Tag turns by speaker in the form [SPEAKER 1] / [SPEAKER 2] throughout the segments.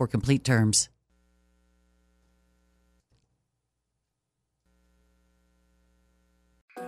[SPEAKER 1] for complete terms.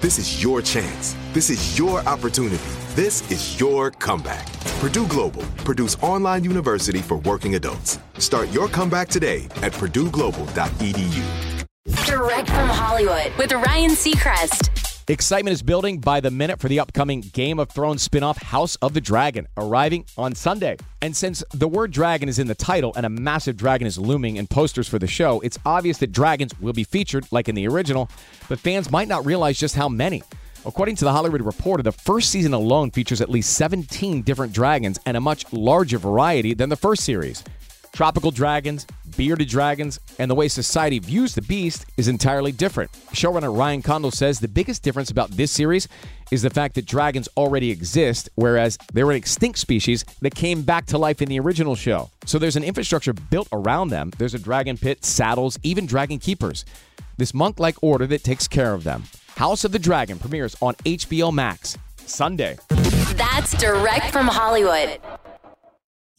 [SPEAKER 2] This is your chance. This is your opportunity. This is your comeback. Purdue Global, Purdue's online university for working adults. Start your comeback today at purdueglobal.edu.
[SPEAKER 3] Direct from Hollywood with Ryan Seacrest.
[SPEAKER 4] Excitement is building by the minute for the upcoming Game of Thrones spinoff House of the Dragon, arriving on Sunday. And since the word dragon is in the title and a massive dragon is looming in posters for the show, it's obvious that dragons will be featured like in the original, but fans might not realize just how many. According to the Hollywood Reporter, the first season alone features at least 17 different dragons and a much larger variety than the first series. Tropical dragons, bearded dragons, and the way society views the beast is entirely different. Showrunner Ryan Condal says the biggest difference about this series is the fact that dragons already exist, whereas they're an extinct species that came back to life in the original show. So there's an infrastructure built around them. There's a dragon pit, saddles, even dragon keepers. This monk like order that takes care of them. House of the Dragon premieres on HBO Max Sunday.
[SPEAKER 3] That's direct from Hollywood.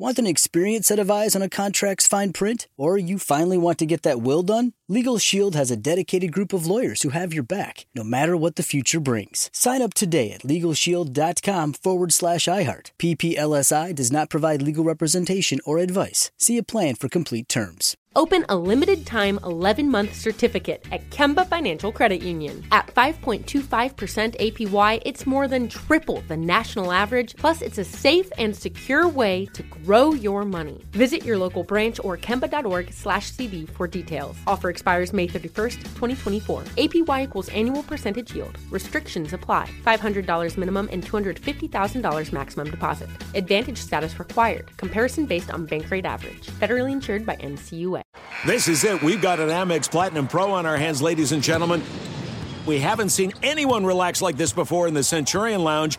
[SPEAKER 5] Want an experienced set of eyes on a contract's fine print? Or you finally want to get that will done? Legal Shield has a dedicated group of lawyers who have your back, no matter what the future brings. Sign up today at LegalShield.com forward slash iHeart. PPLSI does not provide legal representation or advice. See a plan for complete terms.
[SPEAKER 6] Open a limited time 11 month certificate at Kemba Financial Credit Union. At 5.25% APY, it's more than triple the national average, plus, it's a safe and secure way to grow your money. Visit your local branch or kemba.org slash CD for details. Offer expires May 31st, 2024. APY equals annual percentage yield. Restrictions apply. $500 minimum and $250,000 maximum deposit. Advantage status required. Comparison based on Bankrate average. Federally insured by NCUA.
[SPEAKER 7] This is it. We've got an Amex Platinum Pro on our hands, ladies and gentlemen. We haven't seen anyone relax like this before in the Centurion Lounge.